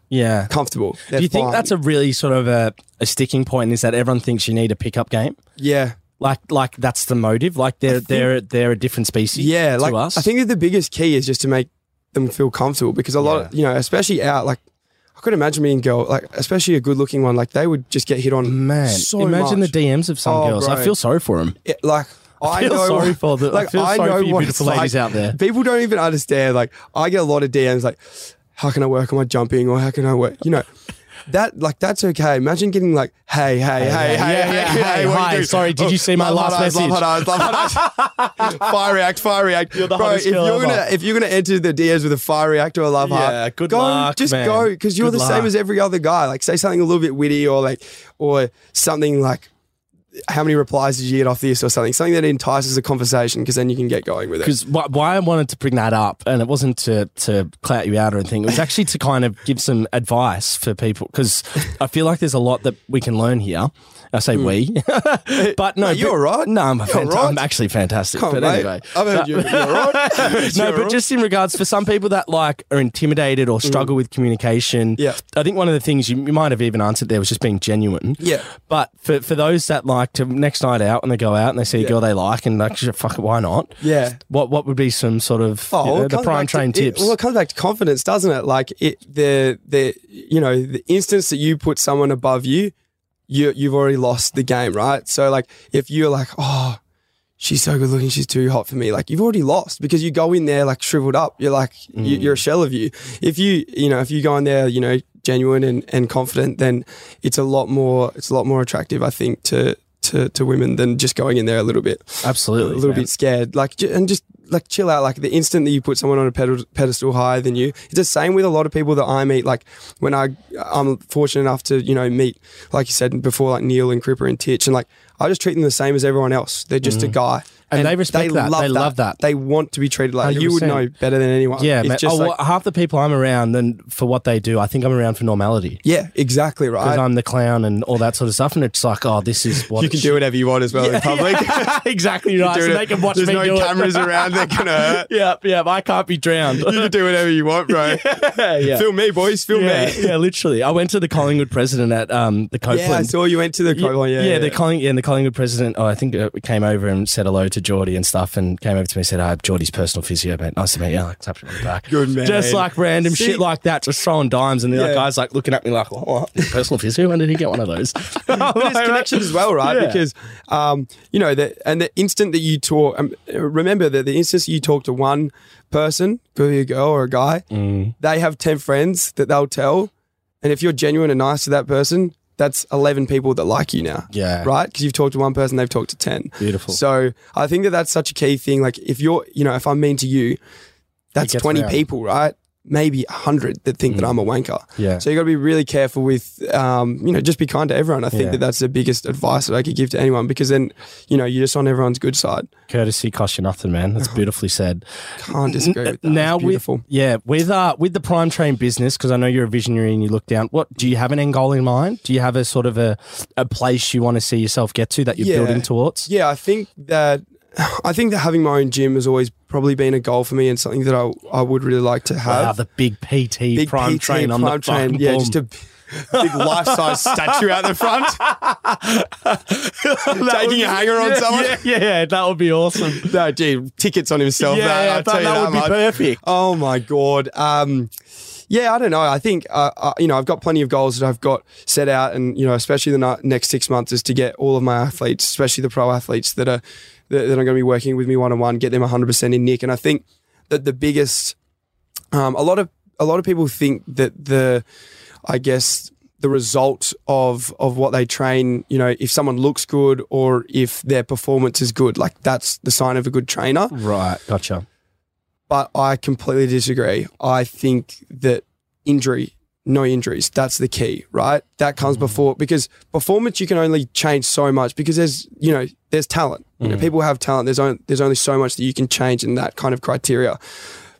Yeah. comfortable. They're Do you think fine. that's a really sort of a, a sticking point? Is that everyone thinks you need a pickup game? yeah. Like, like that's the motive. Like they're they're they're a different species. Yeah, to like us. I think that the biggest key is just to make them feel comfortable because a lot of you know, especially out like I could imagine being a girl, like especially a good looking one, like they would just get hit on. man, so imagine much. the DMs of some Oh, girls. I feel sorry for them. It- like I, feel know, sorry for the- I like feel sorry for you what beautiful ladies like. out there. People don't even understand. Like I get a lot of DMs like, how can I work on my jumping or how can I work? You know. That like that's okay. Imagine getting like, hey, hey, hey, hey, yeah, hey, yeah, hey, hey, what you hi, do? sorry, did you see my love last hot eyes, message? Love hot eyes, love hot eyes. fire react, fire react. You're the Bro, if you're ever. gonna if you're gonna enter the DMs with a fire react or a love Yeah, heart, good go, luck, just man. go because you're Good the same as every other guy. Like say something a little bit witty or like or something like how many replies did you get off this or something? Something that entices a conversation because then you can get going with it. Because wh- why I wanted to bring that up, and it wasn't to to clout you out or anything. It was actually to kind of give some advice for people because I feel like there's a lot that we can learn here. I say we, but no, Mate, you're but- all right. No, I'm, a You're fant- right. I'm actually fantastic. On, but mate. anyway, I've heard you. You're right. no, but right. just in regards for some people that like are intimidated or struggle with communication. Mm. Yeah. I think one of the things you, you might have even answered there was just being genuine. Yeah. But for for those that like to next night out and they go out and they see a girl they like and like fuck it, why not? Yeah. What what would be some sort of you know, well, the prime back to- train it- tips? well, it comes back to confidence, doesn't it? Like it, the the you know the instance that you put someone above you, you you've already lost the game, right? So like if you're like, oh, she's so good looking, she's too hot for me, like you've already lost because you go in there like shriveled up. You're like Mm. you, you're a shell of you. If you you know if you go in there, you know genuine and, and confident, then it's a lot more it's a lot more attractive, I think, to to, to women than just going in there a little bit Absolutely, a little man. bit scared. Like, and just like chill out. Like the instant that you put someone on a pedestal higher than you, it's the same with a lot of people that I meet. Like when I, I'm fortunate enough to you know meet, like you said before, like Neale and Cripper and Titch, and like I just treat them the same as everyone else. They're just a mm. guy, Mm. And they respect that. They love that. They want to be treated like you would know better than anyone. Yeah, man. oh, like, well, half the people I'm around, then for what they do, I think I'm around for normality yeah, exactly because right. I'm the clown and all that sort of stuff. And it's like, oh, this is what you can do whatever you want as well in public. exactly right. So it- they can watch There's me no do cameras around. They're gonna hurt. yeah, yeah. I can't be drowned. You can do whatever you want, bro. yeah. Film me, boys. Film yeah, me. yeah, literally. I went to the Collingwood president at um, the Copeland. Yeah, I saw you went to the Copeland. Yeah, yeah, the Colling, yeah, and the Collingwood president. Oh, I think uh, came over and said hello to Geordie and stuff, and came over to me and said, "I'm Geordie's personal physio, mate. Nice to meet you." Like tapped on the back. Good man. Just like random See- shit like that, just throwing dimes, and the Yeah. guy's like looking at me like, "What? Personal physio? When did he get one of those?" but there's connections as well, right? Yeah. Because, um, you know, the, and the instant that you talk, um, remember that the instant you talk to one person, could be a girl or a guy, Mm. they have 10 friends that they'll tell. And if you're genuine and nice to that person, that's 11 people that like you now. Yeah. Right? Because you've talked to one person, they've talked to 10. Beautiful. So I think that that's such a key thing. Like, if you're, you know, if I'm mean to you, that's 20 around. people, right? Maybe 100 that think that I'm a wanker. Mm. Yeah. So you got to be really careful with, um, you know, just be kind to everyone. I think Yeah. that that's the biggest advice that I could give to anyone because then, you know, you're just on everyone's good side. Courtesy costs you nothing, man. That's beautifully said. Can't disagree with that. now beautiful. with yeah with uh with the prime train business because I know you're a visionary and you look down. What do you have an end goal in mind? Do you have a sort of a a place you want to see yourself get to that you're Yeah. building towards? Yeah, I think that I think that having my own gym has always probably been a goal for me and something that I, I would really like to have. Wow, the big PT Big prime PT, train on prime the fucking yeah, just a big life size statue out the front, taking a hanger on yeah, someone. Yeah, yeah, that would be awesome. No, gee, tickets on himself. Yeah, that, that- tell you that would be much. perfect. Oh my god. Um, yeah, I don't know. I think uh, uh, you know I've got plenty of goals that I've got set out, and you know especially the next six months is to get all of my athletes, especially the pro athletes that are that, that are going to be working with me one on one, get them 100 percent in Nick. And I think that the biggest, um, a lot of a lot of people think that the, I guess the result of of what they train, you know, if someone looks good or if their performance is good, like that's the sign of a good trainer Right, gotcha. But I completely disagree. I think that injury, no injuries, that's the key, right? That comes mm. before because performance you can only change so much because there's you know there's talent. You know, mm. people have talent. There's only there's only so much that you can change in that kind of criteria.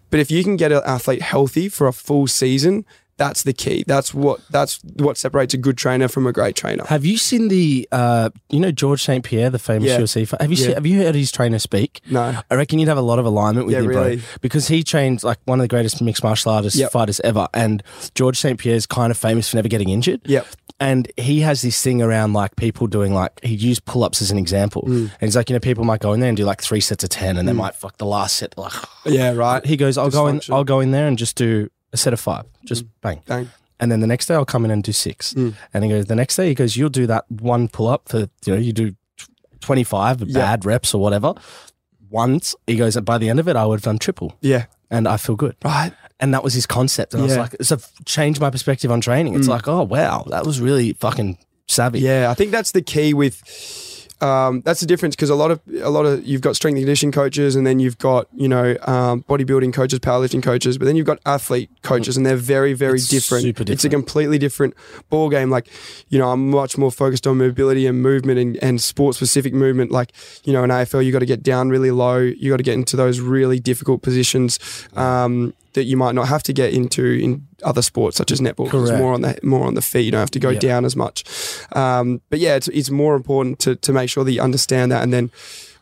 But if you can get an athlete healthy for a full season, that's the key. That's what that's what separates a good trainer from a great trainer. Have you seen the, uh, you know, Georges St-Pierre, the famous Yeah. UFC fighter? Have you seen, have you heard his trainer speak? No. I reckon you'd have a lot of alignment with Yeah, him, really. bro, because he trains like one of the greatest mixed martial artists Yep. fighters ever, and Georges St-Pierre is kind of famous for never getting injured. Yep. And he has this thing around like people doing like he used pull ups as an example, Mm. and he's like, you know, people might go in there and do like three sets of ten, and they might fuck the last set like. Yeah, right. He goes, I'll go in, I'll go in there and just do a set of five, just Mm. bang. Bang. And then the next day I'll come in and do six. Mm. And he goes, the next day he goes, you'll do that one pull up for, you know, you do 25 Yeah. bad reps or whatever. Once he goes, by the end of it, I would have done triple Yeah. and I feel good. Right. And that was his concept. And I was like, it's a changed my perspective on training. It's Mm. like, oh, wow, that was really fucking savvy. Yeah, I think that's the key with. Um, that's the difference because a lot of a lot of you've got strength and conditioning coaches, and then you've got you know um, bodybuilding coaches, powerlifting coaches, but then you've got athlete coaches, and they're very very It's different. super It's a completely different ball game. Like you know, I'm much more focused on mobility and movement and, and sport specific movement. Like you know, in AFL, you got to get down really low. You got to get into those really difficult positions. Um, that you might not have to get into in other sports such as netball. 'cause It's more on the more on the feet. You don't have to go down as much. Um, but yeah, it's, it's more important to, to make sure that you understand that, and then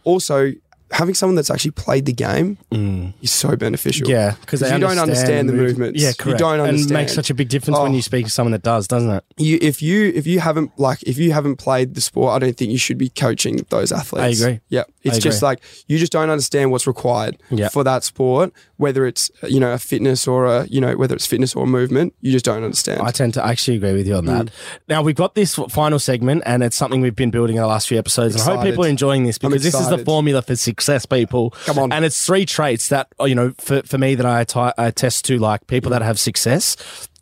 also having someone that's actually played the game Mm. is so beneficial. Yeah, because you don't understand the movements. Yeah, You correct. don't And it understand. makes such a big difference when Oh. you speak to someone that does, doesn't it? You, if you if you haven't like if you haven't played the sport, I don't think you should be coaching those athletes. I agree. Yeah, it's I just like you just don't understand what's required Yeah. for that sport, whether it's you know a fitness or a you know whether it's fitness or movement. You just don't understand. I tend to actually agree with you on Mm. that. Now we've got this final segment, and it's something we've been building in the last few episodes. And I hope people are enjoying this because this is the formula for success, people. Come on. and it's three traits that oh, you know for for me that I, ti- I test to like people that have success.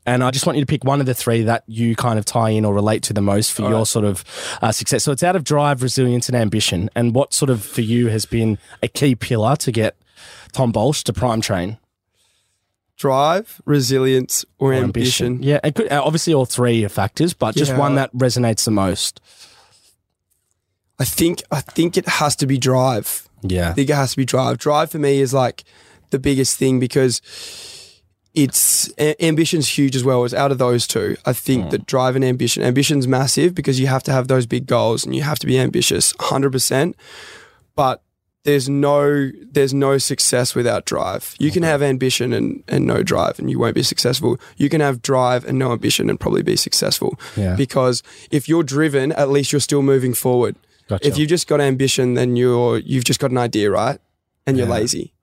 And I just want you to pick one of the three that you kind of tie in or relate to the most for All your right. sort of uh, success. So it's out of drive, resilience, and ambition. And what sort of for you has been a key pillar to get Tom Baulch to prime train? Drive, resilience, or, or ambition. Yeah, it could, uh, obviously all three are factors, but just Yeah. one that resonates the most. I think I think it has to be drive. Yeah. I think it has to be drive. Drive for me is like the biggest thing because it's a- ambition's huge as well. It's out of those two. I think mm. that drive and ambition. Ambition's massive because you have to have those big goals and you have to be ambitious, hundred percent. But there's no there's no success without drive. You can mm-hmm. have ambition and, and no drive and you won't be successful. You can have drive and no ambition and probably be successful. Yeah. Because if you're driven, at least you're still moving forward. Gotcha. If you've just got ambition, then you're you've just got an idea, right? And you're Yeah. lazy.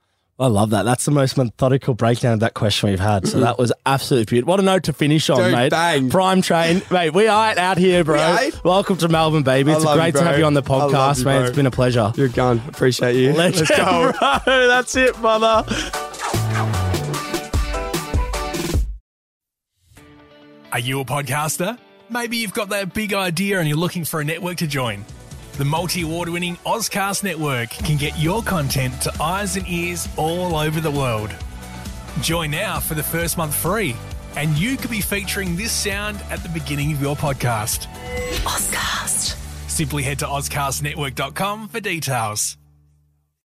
I love that. That's the most methodical breakdown of that question we've had. So that was absolutely beautiful. What a note to finish on, Dude, mate. bang. Prime train. mate, we are out here, bro. We. Welcome to Melbourne, baby. It's great you, to have you on the podcast, you, man. It's been a pleasure. You're gone. Appreciate you. Let's, Let's go. bro. That's it, brother. Are you a podcaster? Maybe you've got that big idea and you're looking for a network to join. The multi award winning Ozcast Network can get your content to eyes and ears all over the world. Join now for the first month free, and you could be featuring this sound at the beginning of your podcast. Ozcast. Simply head to ozcastnetwork.com for details.